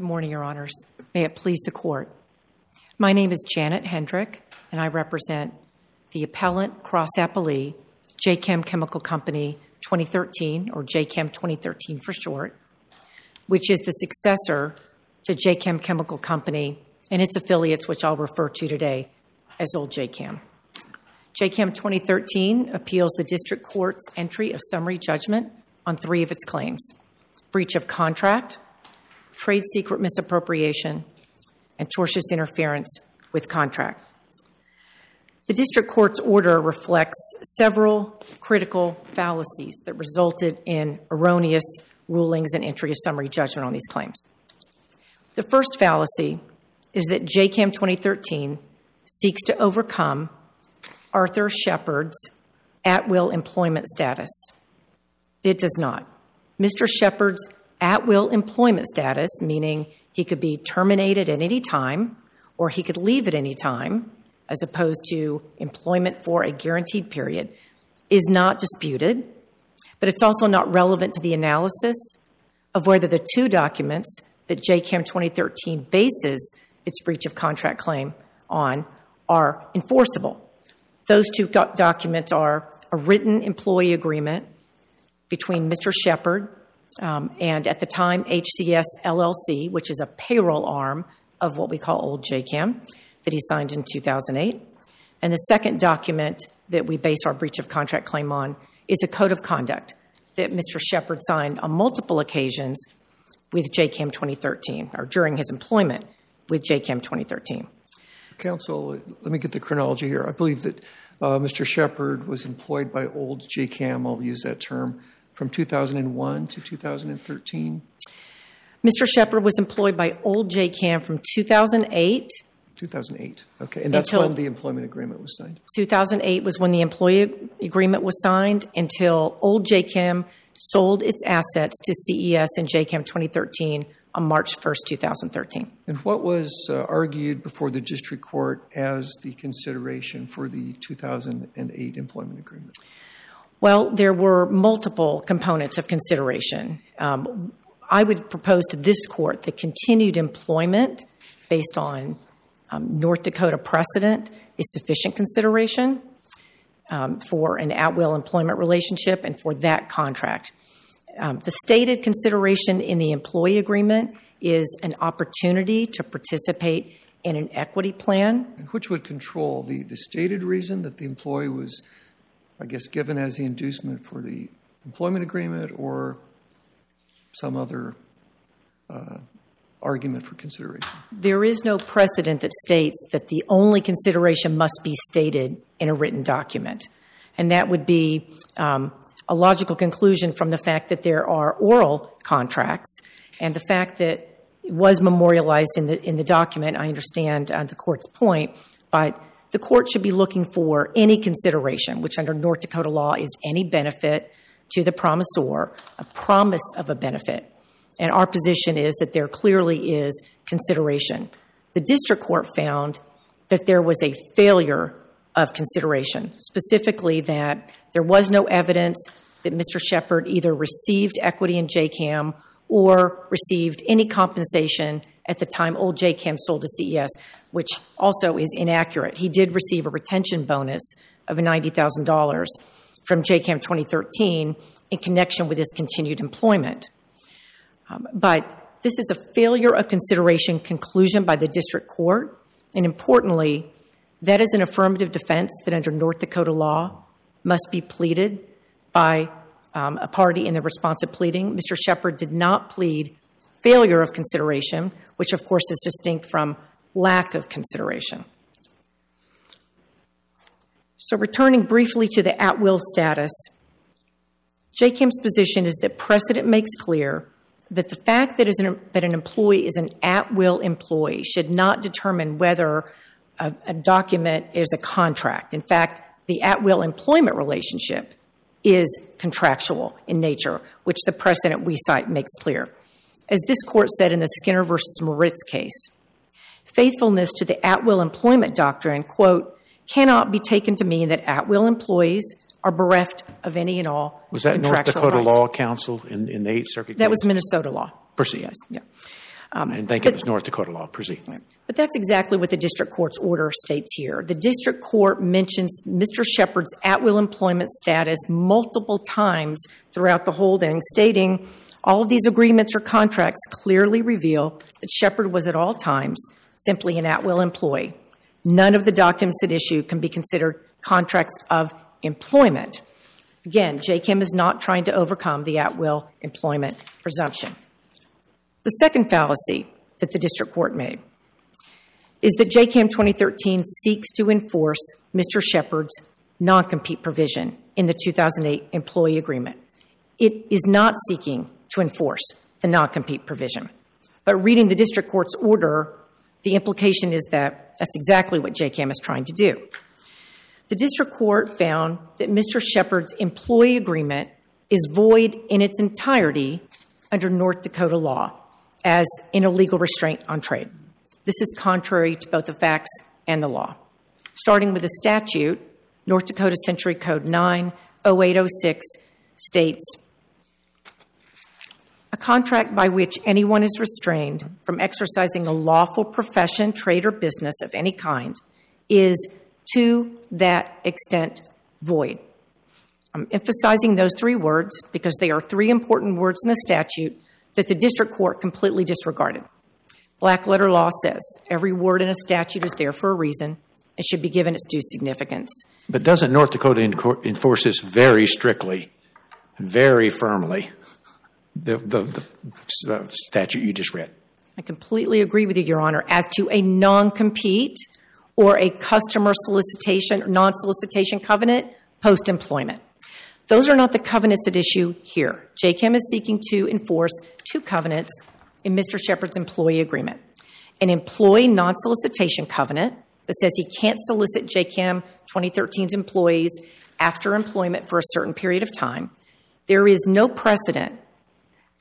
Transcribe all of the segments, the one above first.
Good morning, Your Honors. May it please the Court. My name is Janet Hendrick, and I represent the appellant cross appellee, Jacam Chemical Company 2013, or Jacam 2013 for short, which is the successor to Jacam Chemical Company and its affiliates, which I'll refer to today as Old Jacam. Jacam 2013 appeals the district court's entry of summary judgment on three of its claims breach of contract, trade secret misappropriation, and tortious interference with contract. The district court's order reflects several critical fallacies that resulted in erroneous rulings and entry of summary judgment on these claims. The first fallacy is that Jacam 2013 seeks to overcome Arthur Shepard's at will employment status. It does not. Mr. Shepard's at will employment status, meaning he could be terminated at any time or he could leave at any time, as opposed to employment for a guaranteed period, is not disputed, but it's also not relevant to the analysis of whether the two documents that Jacam 2013 bases its breach of contract claim on are enforceable. Those two documents are a written employee agreement between Mr. Shepard um, and at the time HCS LLC, which is a payroll arm of what we call Old Jacam, that he signed in 2008. And the second document that we base our breach of contract claim on is a code of conduct that Mr. Shepard signed on multiple occasions with Jacam 2013, or during his employment with Jacam 2013. Counsel, let me get the chronology here. I believe that uh, Mr. Shepard was employed by old Jacam, I'll use that term, from 2001 to 2013. Mr. Shepard was employed by old Jacam from 2008 2008. Okay, and that's when the employment agreement was signed. 2008 was when the employee agreement was signed until old Jacam sold its assets to CES and Jacam 2013 on March 1st, 2013. And what was uh, argued before the district court as the consideration for the 2008 employment agreement? Well, there were multiple components of consideration. Um, I would propose to this court that continued employment based on um, North Dakota precedent is sufficient consideration um, for an at will employment relationship and for that contract. Um, the stated consideration in the employee agreement is an opportunity to participate in an equity plan. Which would control the, the stated reason that the employee was, I guess, given as the inducement for the employment agreement or some other uh, argument for consideration? There is no precedent that states that the only consideration must be stated in a written document. And that would be um, a logical conclusion from the fact that there are oral contracts and the fact that it was memorialized in the, in the document. I understand uh, the court's point, but the court should be looking for any consideration, which under North Dakota law is any benefit to the promisor, a promise of a benefit. And our position is that there clearly is consideration. The district court found that there was a failure of consideration, specifically that there was no evidence that Mr. Shepard either received equity in Jacam or received any compensation at the time old J. Jacam sold to CES, which also is inaccurate. He did receive a retention bonus of $90,000 from J. Jacam 2013 in connection with his continued employment. Um, but this is a failure of consideration conclusion by the district court. And importantly, that is an affirmative defense that under North Dakota law must be pleaded by um, a party in the responsive pleading. Mr. Shepard did not plead failure of consideration, which of course is distinct from lack of consideration. So, returning briefly to the at will status, Jacam's position is that precedent makes clear that the fact that, an, that an employee is an at will employee should not determine whether a, a document is a contract. In fact, the at will employment relationship is contractual in nature, which the precedent we cite makes clear. As this court said in the Skinner versus Moritz case, faithfulness to the at will employment doctrine, quote, cannot be taken to mean that at will employees are bereft of any and all Was that North Dakota rights. law counsel in, in the Eighth Circuit? That case? was Minnesota law. Proceed. Yes. Yeah. I didn't think it was North Dakota law. Proceed. But that's exactly what the district court's order states here. The district court mentions Mr. Shepard's at will employment status multiple times throughout the holding, stating all of these agreements or contracts clearly reveal that Shepard was at all times simply an at will employee. None of the documents at issue can be considered contracts of employment. Again, Jacam is not trying to overcome the at will employment presumption. The second fallacy that the district court made is that Jacam 2013 seeks to enforce Mr. Shepard's non compete provision in the 2008 employee agreement. It is not seeking to enforce the non compete provision. But reading the district court's order, the implication is that that's exactly what Jacam is trying to do. The district court found that Mr. Shepard's employee agreement is void in its entirety under North Dakota law as an illegal restraint on trade. This is contrary to both the facts and the law. Starting with the statute, North Dakota Century Code 90806 states a contract by which anyone is restrained from exercising a lawful profession, trade, or business of any kind is to that extent void. I'm emphasizing those three words because they are three important words in the statute that the district court completely disregarded. Black letter law says every word in a statute is there for a reason and should be given its due significance. But doesn't North Dakota enforce this very strictly, very firmly, the, the, the statute you just read? I completely agree with you, Your Honor, as to a non compete or a customer solicitation non solicitation covenant post employment. Those are not the covenants at issue here. Jacam is seeking to enforce two covenants in Mr. Shepard's employee agreement an employee non solicitation covenant that says he can't solicit Jacam 2013's employees after employment for a certain period of time. There is no precedent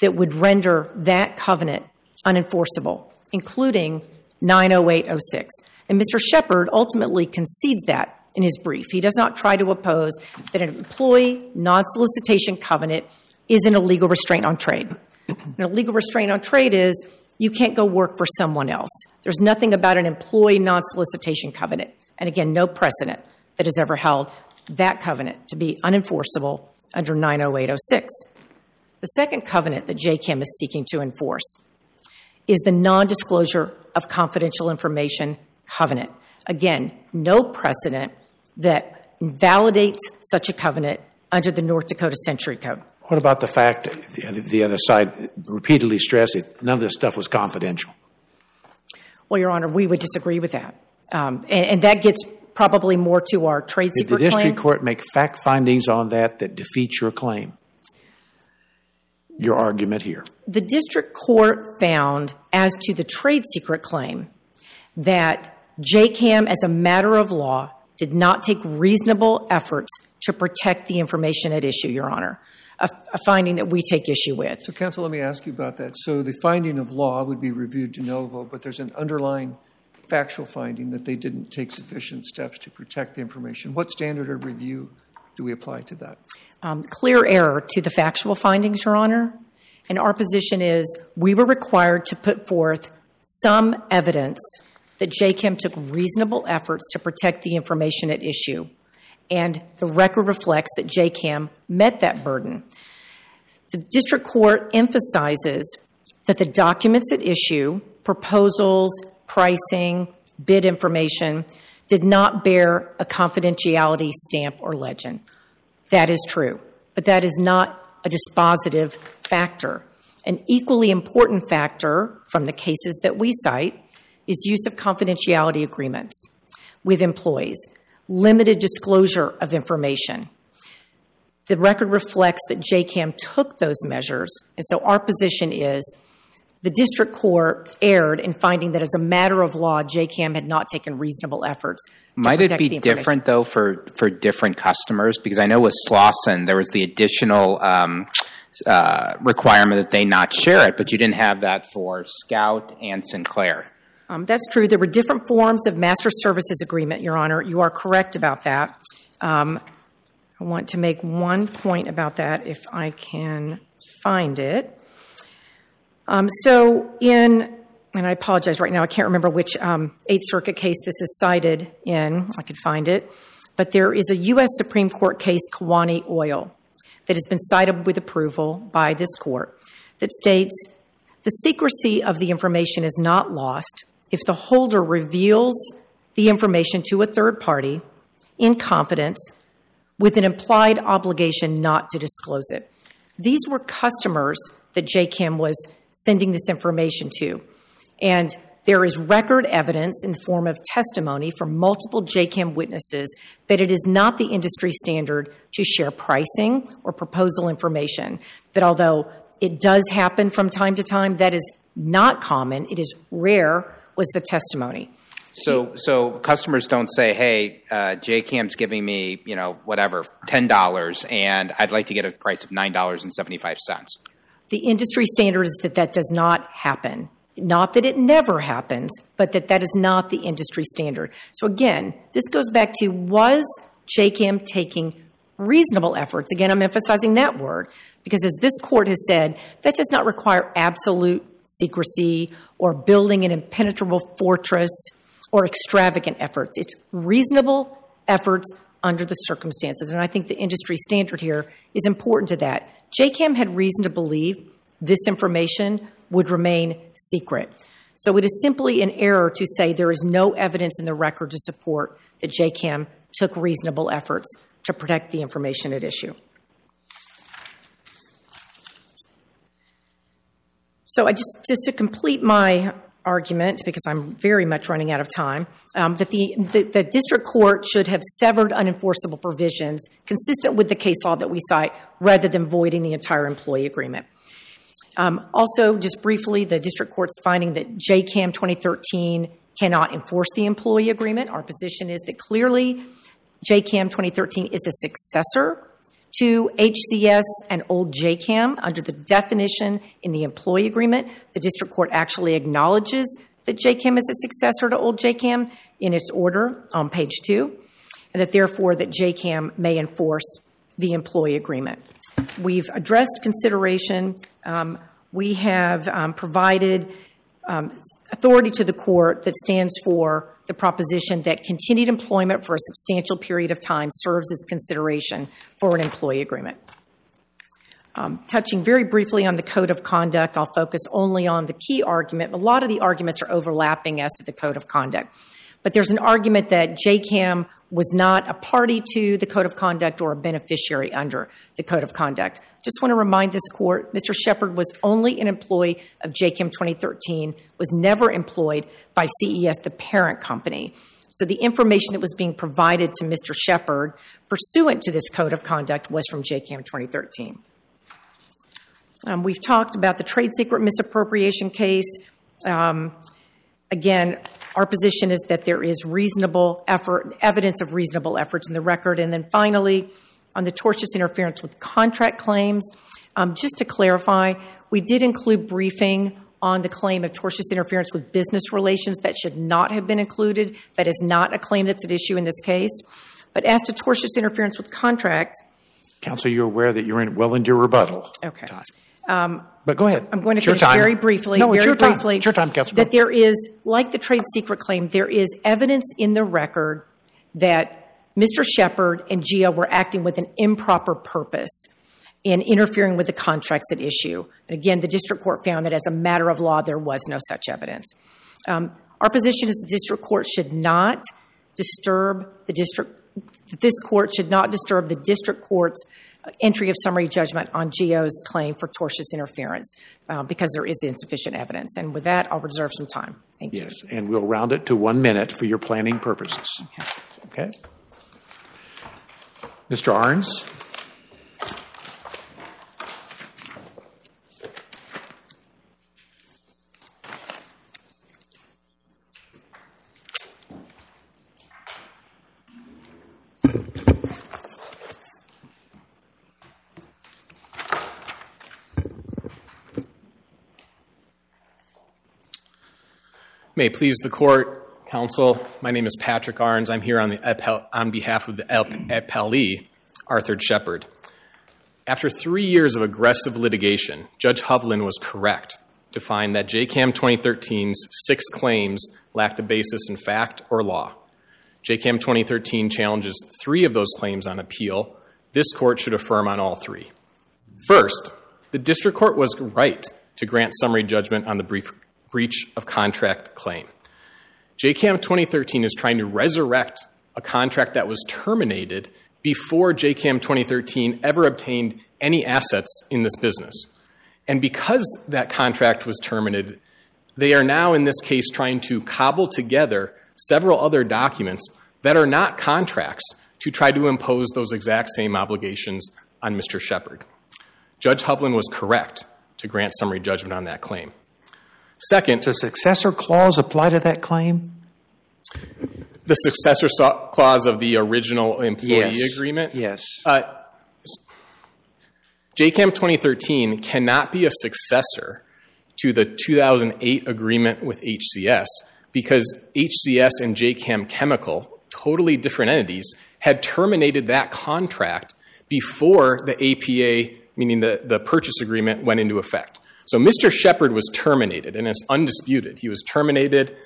that would render that covenant unenforceable, including 90806. And Mr. Shepard ultimately concedes that in his brief. He does not try to oppose that an employee non solicitation covenant is an illegal restraint on trade. An illegal restraint on trade is you can't go work for someone else. There's nothing about an employee non solicitation covenant. And again, no precedent that has ever held that covenant to be unenforceable under 90806. The second covenant that Jacam is seeking to enforce is the non disclosure of confidential information covenant. Again, no precedent that invalidates such a covenant under the North Dakota Century Code. What about the fact the other side repeatedly stressed that none of this stuff was confidential? Well, Your Honor, we would disagree with that. Um, and, and, that gets probably more to our trade secret Did the district claim. court make fact findings on that that defeat your claim? Your argument here. The district court found, as to the trade secret claim, that Jacam, as a matter of law, did not take reasonable efforts to protect the information at issue, Your Honor. A, a, finding that we take issue with. So, counsel, let me ask you about that. So, the finding of law would be reviewed de novo, but there's an underlying factual finding that they didn't take sufficient steps to protect the information. What standard of review do we apply to that? Um, clear error to the factual findings, Your Honor. And our position is we were required to put forth some evidence that Jacam took reasonable efforts to protect the information at issue. And the record reflects that Jacam met that burden. The district court emphasizes that the documents at issue, proposals, pricing, bid information, did not bear a confidentiality stamp or legend. That is true, but that is not a dispositive factor. An equally important factor from the cases that we cite is use of confidentiality agreements with employees, limited disclosure of information. The record reflects that Jacam took those measures, and so our position is the district court erred in finding that as a matter of law, Jacam had not taken reasonable efforts. Might it be different though for for different customers? Because I know with Slauson there was the additional um, uh, requirement that they not share it, but you didn't have that for Scout and Sinclair. Um, that's true. There were different forms of master services agreement, Your Honor. You are correct about that. Um, I want to make one point about that if I can find it. Um, so, in and I apologize right now, I can't remember which um, Eighth Circuit case this is cited in. I could find it. But there is a U.S. Supreme Court case, Kewanee Oil, that has been cited with approval by this court that states the secrecy of the information is not lost if the holder reveals the information to a third party in confidence with an implied obligation not to disclose it. These were customers that Jacam was sending this information to. And there is record evidence in the form of testimony from multiple Jacam witnesses that it is not the industry standard to share pricing or proposal information. That although it does happen from time to time, that is not common, it is rare, was the testimony. So, so customers don't say, "Hey, uh, Jacam's giving me, you know, whatever, ten dollars, and I'd like to get a price of nine dollars and seventy-five cents." The industry standard is that that does not happen. Not that it never happens, but that that is not the industry standard. So again, this goes back to was Jacam taking reasonable efforts? Again, I'm emphasizing that word because as this court has said, that does not require absolute secrecy or building an impenetrable fortress or extravagant efforts. It's reasonable efforts under the circumstances. And I think the industry standard here is important to that. Jacam had reason to believe this information would remain secret. So it is simply an error to say there is no evidence in the record to support that Jacam took reasonable efforts to protect the information at issue. So I just just to complete my argument, because I'm very much running out of time, um, that the, the, the district court should have severed unenforceable provisions consistent with the case law that we cite, rather than voiding the entire employee agreement. Um, also, just briefly, the district court's finding that Jacam 2013 cannot enforce the employee agreement. Our position is that clearly Jacam 2013 is a successor to HCS and old Jacam under the definition in the employee agreement. The district court actually acknowledges that Jacam is a successor to old Jacam in its order on page two, and that therefore that Jacam may enforce the employee agreement. We've addressed consideration. Um, we have um, provided um, authority to the court that stands for the proposition that continued employment for a substantial period of time serves as consideration for an employee agreement. Um, touching very briefly on the code of conduct, I'll focus only on the key argument. A lot of the arguments are overlapping as to the code of conduct. But there's an argument that Jacam was not a party to the code of conduct or a beneficiary under the code of conduct. Just want to remind this court Mr. Shepard was only an employee of Jacam 2013, was never employed by CES, the parent company. So the information that was being provided to Mr. Shepard pursuant to this code of conduct was from Jacam 2013. Um, we've talked about the trade secret misappropriation case. Um, again, our position is that there is reasonable effort, evidence of reasonable efforts in the record. And then finally, on the tortious interference with contract claims, um, just to clarify, we did include briefing on the claim of tortious interference with business relations that should not have been included. That is not a claim that's at issue in this case. But as to tortious interference with contract, Counsel, you're aware that you're in, well into your rebuttal. Okay. Um, but go ahead. I'm going to finish very briefly. No, very it's your time. briefly. It's your time. That there is, like the trade secret claim, there is evidence in the record that Mr. Shepard and GEO were acting with an improper purpose in interfering with the contracts at issue. And again, the district court found that as a matter of law, there was no such evidence. Um, our position is the district court should not disturb the district. This court should not disturb the district court's entry of summary judgment on GEO's claim for tortious interference uh, because there is insufficient evidence. And with that, I'll reserve some time. Thank you. Yes, and we'll round it to one minute for your planning purposes. Okay? Mr. Arns? May it please the court, counsel. My name is Patrick Arns. I'm here on, the on behalf of the appellee, Arthur Shepard. After three years of aggressive litigation, Judge Hovland was correct. to find that Jacam 2013's six claims lacked a basis in fact or law. Jacam 2013 challenges three of those claims on appeal. This court should affirm on all three. First, the district court was right to grant summary judgment on the brief breach of contract claim. Jacam 2013 is trying to resurrect a contract that was terminated before Jacam 2013 ever obtained any assets in this business. And because that contract was terminated, they are now in this case trying to cobble together several other documents that are not contracts to try to impose those exact same obligations on Mr. Shepard. Judge Hovland was correct to grant summary judgment on that claim. Second, Does successor clause apply to that claim? the successor so- clause of the original employee agreement. Yes. Uh, Jacam 2013 cannot be a successor to the 2008 agreement with HCS because HCS and Jacam Chemical, totally different entities, had terminated that contract before the APA, meaning the, the purchase agreement, went into effect. So Mr. Shepard was terminated, and it's undisputed. He was terminated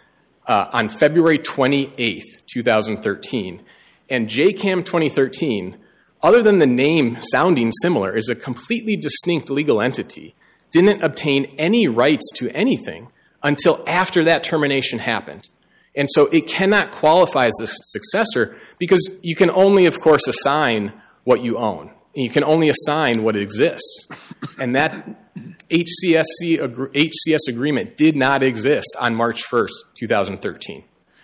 uh, on February 28th, 2013. And Jacam 2013, other than the name sounding similar, is a completely distinct legal entity, didn't obtain any rights to anything until after that termination happened. And so it cannot qualify as a successor because you can only, of course, assign what you own. You can only assign what exists. And that HCSC, HCS agreement did not exist on March 1st, 2013.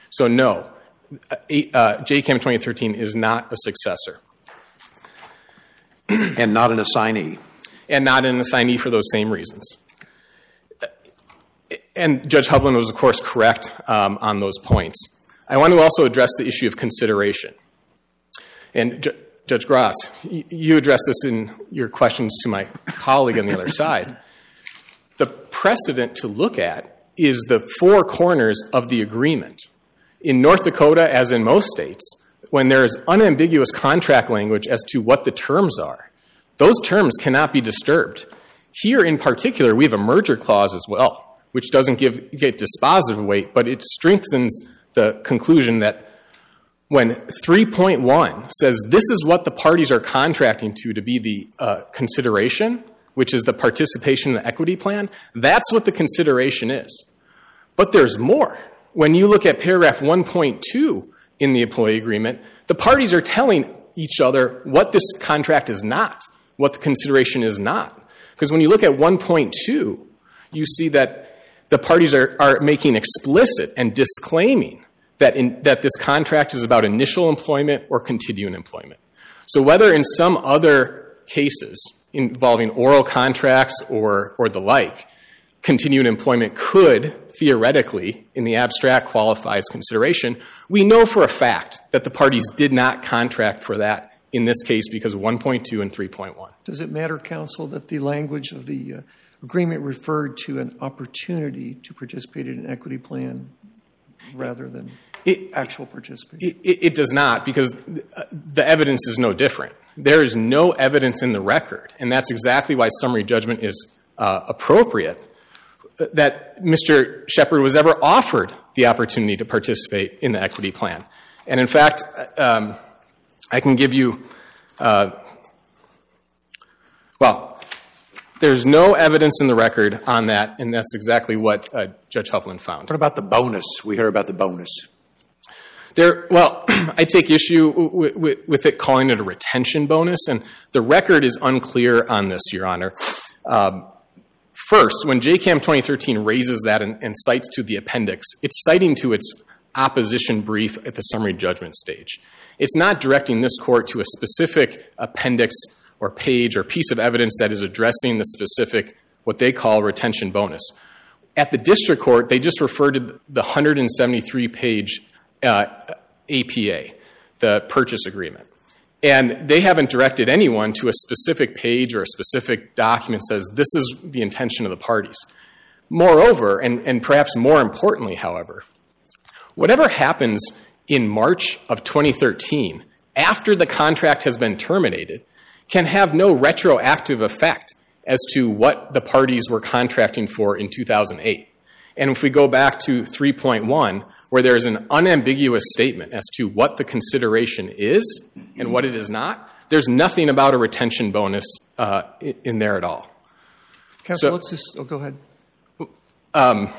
So, no, uh, Jacam 2013 is not a successor. and not an assignee. And not an assignee for those same reasons. And Judge Hovland was, of course, correct um, on those points. I want to also address the issue of consideration. And Judge Grasz, you addressed this in your questions to my colleague on the other side. The precedent to look at is the four corners of the agreement. In North Dakota, as in most states, when there is unambiguous contract language as to what the terms are, those terms cannot be disturbed. Here, in particular, we have a merger clause as well, which doesn't give, get dispositive weight, but it strengthens the conclusion that when 3.1 says this is what the parties are contracting to to be the uh, consideration, which is the participation in the equity plan, that's what the consideration is. But there's more. When you look at paragraph 1.2 in the employee agreement, the parties are telling each other what this contract is not, what the consideration is not. Because when you look at 1.2, you see that the parties are, are making explicit and disclaiming that, in, that this contract is about initial employment or continuing employment. So whether in some other cases involving oral contracts or, or the like, continued employment could theoretically, in the abstract, qualify as consideration. We know for a fact that the parties did not contract for that in this case because of 1.2 and 3.1. Does it matter, counsel, that the language of the uh, agreement referred to an opportunity to participate in an equity plan rather than it, actual participation? It, it, does not because the evidence is no different. There is no evidence in the record, and that's exactly why summary judgment is uh, appropriate, that Mr. Shepard was ever offered the opportunity to participate in the equity plan. And in fact, um, I can give you, uh, well, there's no evidence in the record on that, and that's exactly what uh, Judge Hovland found. What about the bonus? We heard about the bonus. There, well, I take issue with, it calling it a retention bonus, and the record is unclear on this, Your Honor. Um, first, when Jacam 2013 raises that and, and cites to the appendix, it's citing to its opposition brief at the summary judgment stage. It's not directing this court to a specific appendix or page or piece of evidence that is addressing the specific, what they call retention bonus. At the district court, they just referred to the 173 page Uh, APA, the purchase agreement. And they haven't directed anyone to a specific page or a specific document that says this is the intention of the parties. Moreover, and, and perhaps more importantly, however, whatever happens in March of 2013, after the contract has been terminated, can have no retroactive effect as to what the parties were contracting for in 2008. And if we go back to 3.1, where there is an unambiguous statement as to what the consideration is and what it is not, there's nothing about a retention bonus uh, in there at all. Counsel, so, let's just, oh, go ahead. Um,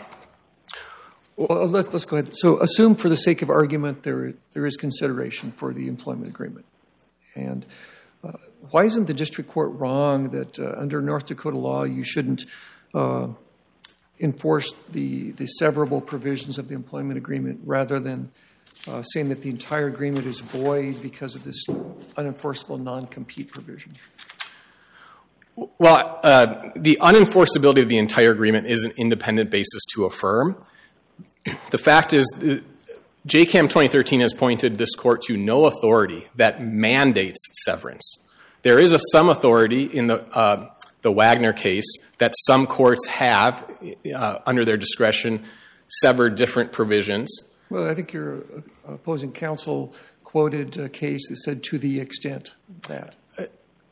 well, let, us go ahead. So, assume for the sake of argument there, there is consideration for the employment agreement. And uh, why isn't the district court wrong that uh, under North Dakota law you shouldn't uh, enforce the, the severable provisions of the employment agreement rather than uh, saying that the entire agreement is void because of this unenforceable non compete provision? Well, uh, the unenforceability of the entire agreement is an independent basis to affirm. The fact is, Jacam 2013 has pointed this court to no authority that mandates severance. There is a, some authority in the, uh, the Wagner case that some courts have, uh, under their discretion, severed different provisions. Well, I think your opposing counsel quoted a case that said to the extent that.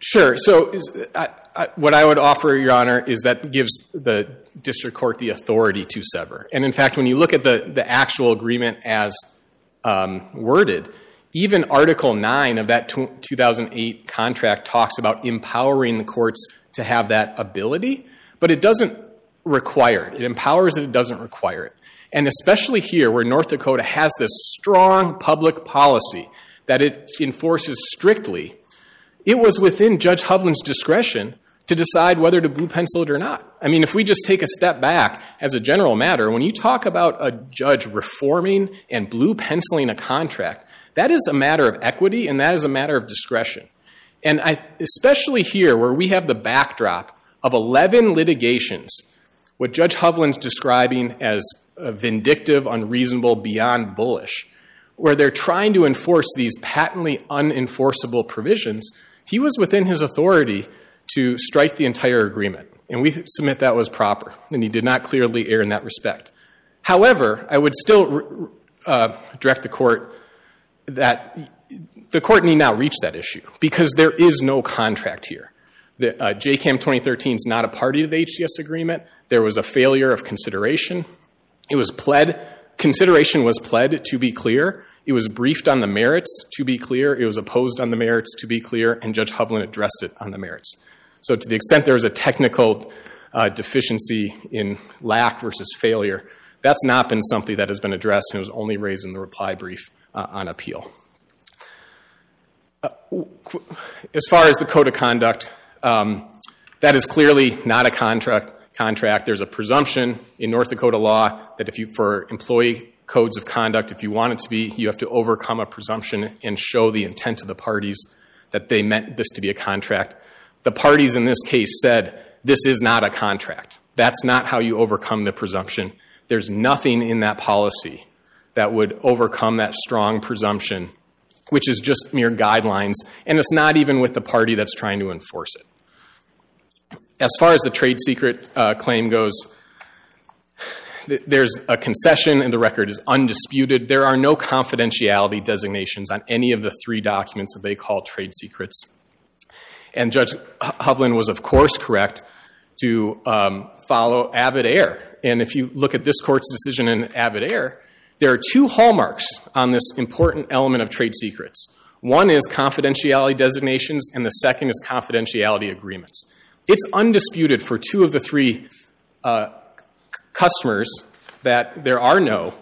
Sure. So, is, I, I, what I would offer, Your Honor, is that gives the district court the authority to sever. And in fact, when you look at the, the actual agreement as um, worded, even Article 9 of that 2008 contract talks about empowering the courts to have that ability, but it doesn't require it. It empowers it, it doesn't require it. And especially here, where North Dakota has this strong public policy that it enforces strictly it was within Judge Hovland's discretion to decide whether to blue pencil it or not. I mean, if we just take a step back as a general matter, when you talk about a judge reforming and blue penciling a contract, that is a matter of equity and that is a matter of discretion. And I, especially here, where we have the backdrop of 11 litigations, what Judge Hovland's describing as vindictive, unreasonable, beyond bullish, where they're trying to enforce these patently unenforceable provisions, he was within his authority to strike the entire agreement. And we submit that was proper, and he did not clearly err in that respect. However, I would still uh, direct the court that the court need not reach that issue because there is no contract here. The, uh, Jacam 2013 is not a party to the HCS agreement. There was a failure of consideration. It was pled, consideration was pled to be clear, it was briefed on the merits, to be clear. It was opposed on the merits, to be clear, and Judge Hovland addressed it on the merits. So, to the extent there is a technical uh, deficiency in lack versus failure, that's not been something that has been addressed and was only raised in the reply brief uh, on appeal. Uh, as far as the code of conduct, um, that is clearly not a contract. Contract. There's a presumption in North Dakota law that if you, for employee codes of conduct, if you want it to be, you have to overcome a presumption and show the intent of the parties that they meant this to be a contract. The parties in this case said, this is not a contract. That's not how you overcome the presumption. There's nothing in that policy that would overcome that strong presumption, which is just mere guidelines, and it's not even with the party that's trying to enforce it. As far as the trade secret uh, claim goes, there's a concession and the record is undisputed. There are no confidentiality designations on any of the three documents that they call trade secrets. And Judge Hovland was, of course, correct to um, follow Avid Air. And if you look at this court's decision in Avid Air, there are two hallmarks on this important element of trade secrets. One is confidentiality designations, and the second is confidentiality agreements. It's undisputed for two of the three uh, customers that there are no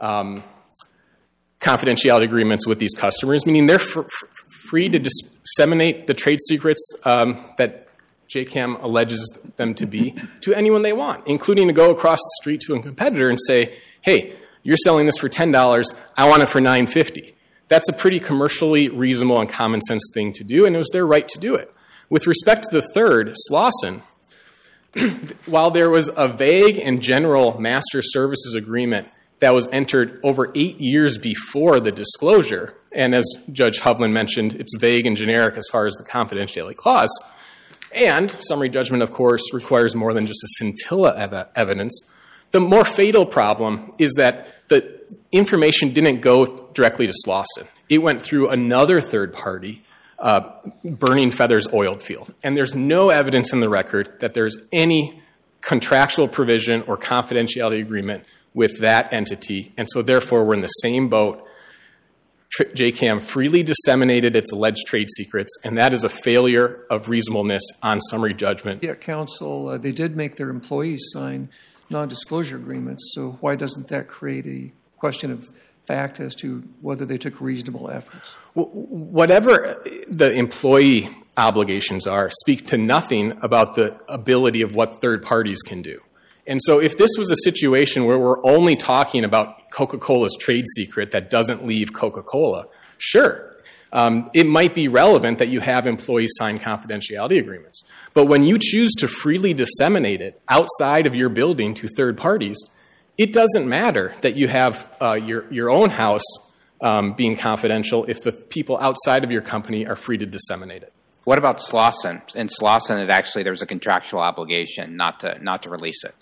um, confidentiality agreements with these customers, meaning they're f- f- free to disseminate the trade secrets um, that Jacam alleges them to be to anyone they want, including to go across the street to a competitor and say, hey, you're selling this for $10, I want it for $9.50. That's a pretty commercially reasonable and common sense thing to do, and it was their right to do it. With respect to the third, Slauson, while there was a vague and general master services agreement that was entered over eight years before the disclosure, and as Judge Hovland mentioned, it's vague and generic as far as the confidentiality clause, and summary judgment, of course, requires more than just a scintilla of evidence. The more fatal problem is that the information didn't go directly to Slauson. It went through another third party uh, Burning Feathers oil field. And there's no evidence in the record that there's any contractual provision or confidentiality agreement with that entity. And so, therefore, we're in the same boat. Jacam freely disseminated its alleged trade secrets, and that is a failure of reasonableness on summary judgment. Yeah, counsel, uh, they did make their employees sign non disclosure agreements, so why doesn't that create a question of fact as to whether they took reasonable efforts? Whatever the employee obligations are, speak to nothing about the ability of what third parties can do. And so, if this was a situation where we're only talking about Coca Cola's trade secret that doesn't leave Coca Cola, sure, it might be relevant that you have employees sign confidentiality agreements. But when you choose to freely disseminate it outside of your building to third parties, it doesn't matter that you have uh, your, your own house um, being confidential if the people outside of your company are free to disseminate it. What about Slauson? In Slauson, it actually there was a contractual obligation not to not to release it.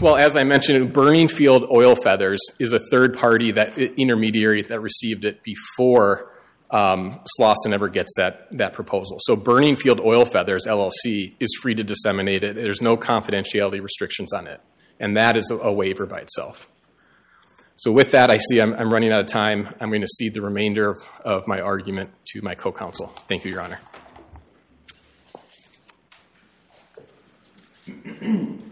Well, as I mentioned, Burning Field Oil Feathers is a third party that intermediary that received it before um, Slauson ever gets that, that proposal. So Burning Field Oil Feathers LLC is free to disseminate it. There's no confidentiality restrictions on it, and that is a, waiver by itself. So with that, I see I'm, I'm, running out of time. I'm going to cede the remainder of, of my argument to my co-counsel. Thank you, Your Honor.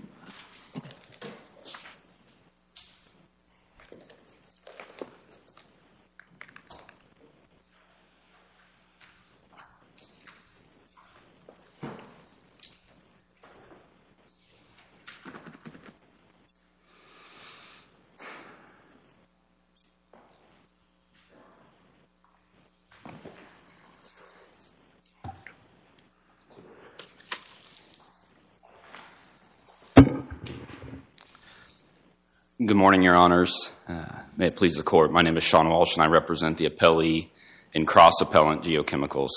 Good morning, Your Honors. Uh, may it please the Court. My name is Sean Walsh, and I represent the appellee and cross appellant geochemicals.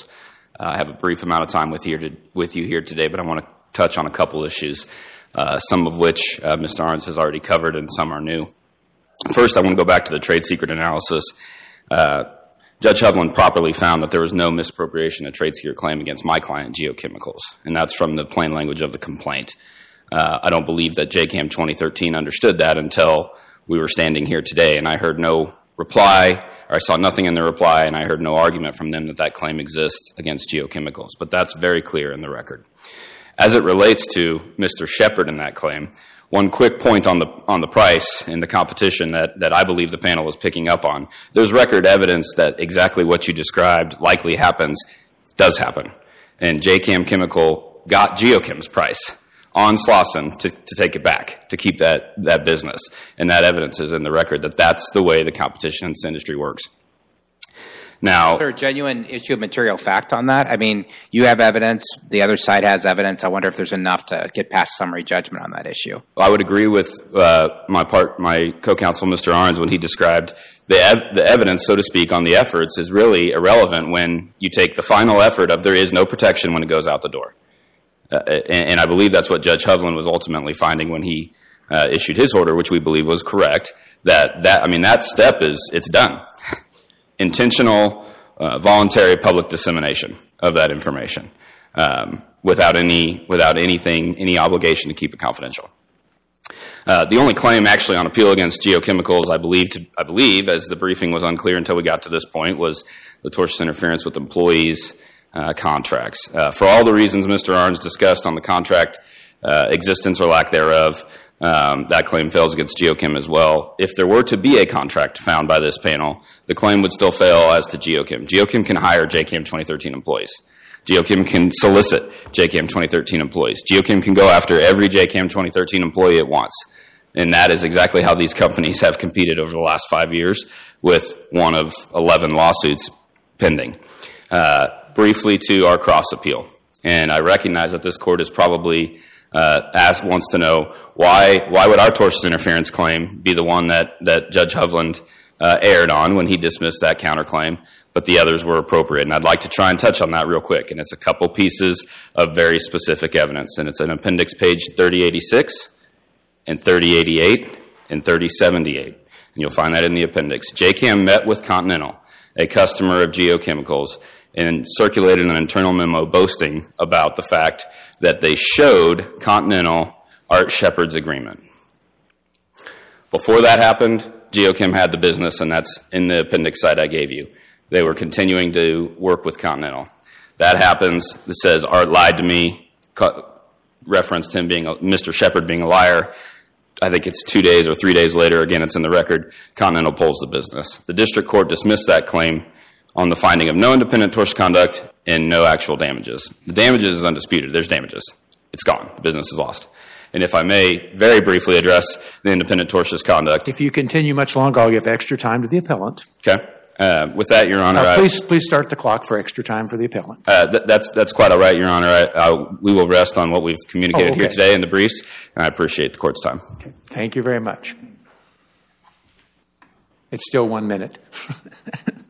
Uh, I have a brief amount of time with, here to, with you here today, but I want to touch on a couple issues, uh, some of which uh, Mr. Arns has already covered and some are new. First, I want to go back to the trade secret analysis. Uh, Judge Hovland properly found that there was no misappropriation of trade secret claim against my client, Geochemicals, and that's from the plain language of the complaint. Uh, I don't believe that Jacam 2013 understood that until we were standing here today, and I heard no reply, or I saw nothing in the reply, and I heard no argument from them that that claim exists against geochemicals. But that's very clear in the record. As it relates to Mr. Shepard in that claim, one quick point on the on the price and the competition that, that I believe the panel is picking up on. There's record evidence that exactly what you described likely happens does happen. And Jacam Chemical got Geochem's price on Slauson to, to take it back, to keep that, that business. And that evidence is in the record that that's the way the competition in this industry works. Now, is there a genuine issue of material fact on that? I mean, you have evidence, the other side has evidence. I wonder if there's enough to get past summary judgment on that issue. I would agree with uh, my part, my co-counsel, Mr. Arns, when he described the, ev- the evidence, so to speak, on the efforts is really irrelevant when you take the final effort of there is no protection when it goes out the door. Uh, and, I believe that's what Judge Hovland was ultimately finding when he uh, issued his order, which we believe was correct. That that I mean that step is it's done. Intentional, uh, voluntary public dissemination of that information um, without any without anything any obligation to keep it confidential. The only claim actually on appeal against geochemicals, I believe, to, I believe, as the briefing was unclear until we got to this point, was the tortious interference with employees contracts. Uh, for all the reasons Mr. Arns discussed on the contract uh, existence or lack thereof, um, that claim fails against Geochem as well. If there were to be a contract found by this panel, the claim would still fail as to Geochem. Geochem can hire Jacam 2013 employees. Geochem can solicit Jacam 2013 employees. Geochem can go after every Jacam 2013 employee it wants. And that is exactly how these companies have competed over the last five years with one of 11 lawsuits pending. Uh, briefly to our cross appeal. And I recognize that this court is probably uh, asked, wants to know why, why would our tortious interference claim be the one that, that Judge Hovland uh, erred on when he dismissed that counterclaim, but the others were appropriate. And I'd like to try and touch on that real quick. And it's a couple pieces of very specific evidence. And it's an appendix page 3086 and 3088 and 3078. And you'll find that in the appendix. Jacam met with Continental a customer of Geochemicals, and circulated an internal memo boasting about the fact that they showed Continental Art Shepard's agreement. Before that happened, Geochem had the business, and that's in the appendix cite I gave you. They were continuing to work with Continental. That happens. It says Art lied to me, referenced him being a, Mr. Shepard being a liar. I think it's two days or three days later. Again, it's in the record. Continental pulls the business. The district court dismissed that claim on the finding of no independent tortious conduct and no actual damages. The damages is undisputed. There's damages. It's gone. The business is lost. And if I may very briefly address the independent tortious conduct. If you continue much longer, I'll give extra time to the appellant. Okay. Uh, with that, Your Honor, Uh, I- Please, please start the clock for extra time for the appellant. Uh, th- that's that's quite all right, Your Honor. I, I, we will rest on what we've communicated Oh, here today in the briefs, and I appreciate the court's time. Okay. Thank you very much. It's still one minute.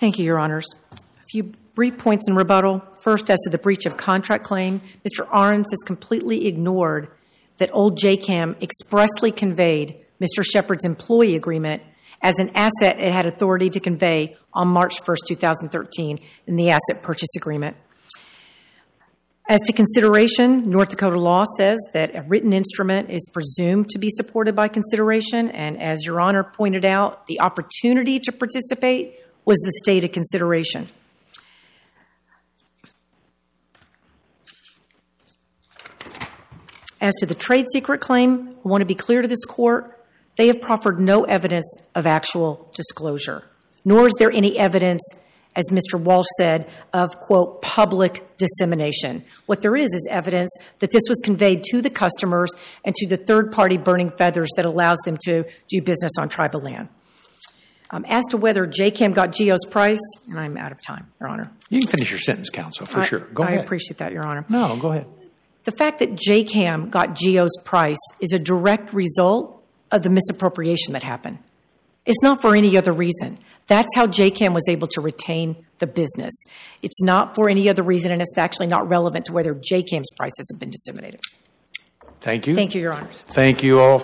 Thank you, Your Honors. A few brief points in rebuttal. First, as to the breach of contract claim, Mr. Arns has completely ignored that old Jacam expressly conveyed Mr. Shepard's employee agreement as an asset it had authority to convey on March 1st, 2013, in the asset purchase agreement. As to consideration, North Dakota law says that a written instrument is presumed to be supported by consideration, and as Your Honor pointed out, the opportunity to participate was the state of consideration. As to the trade secret claim, I want to be clear to this court they have proffered no evidence of actual disclosure, nor is there any evidence, as Mr. Walsh said, of, quote, public dissemination. What there is is evidence that this was conveyed to the customers and to the third party burning feathers that allows them to do business on tribal land. Um, as to whether Jacam got Geo's price, and I'm out of time, Your Honor. You can finish your sentence, counsel, for I- sure. Go I ahead. I appreciate that, Your Honor. No, go ahead. The fact that Jacam got Geo's price is a direct result of the misappropriation that happened. It's not for any other reason. That's how Jacam was able to retain the business. It's not for any other reason, and it's actually not relevant to whether Jacam's prices have been disseminated. Thank you. Thank you, Your Honors. Thank you all.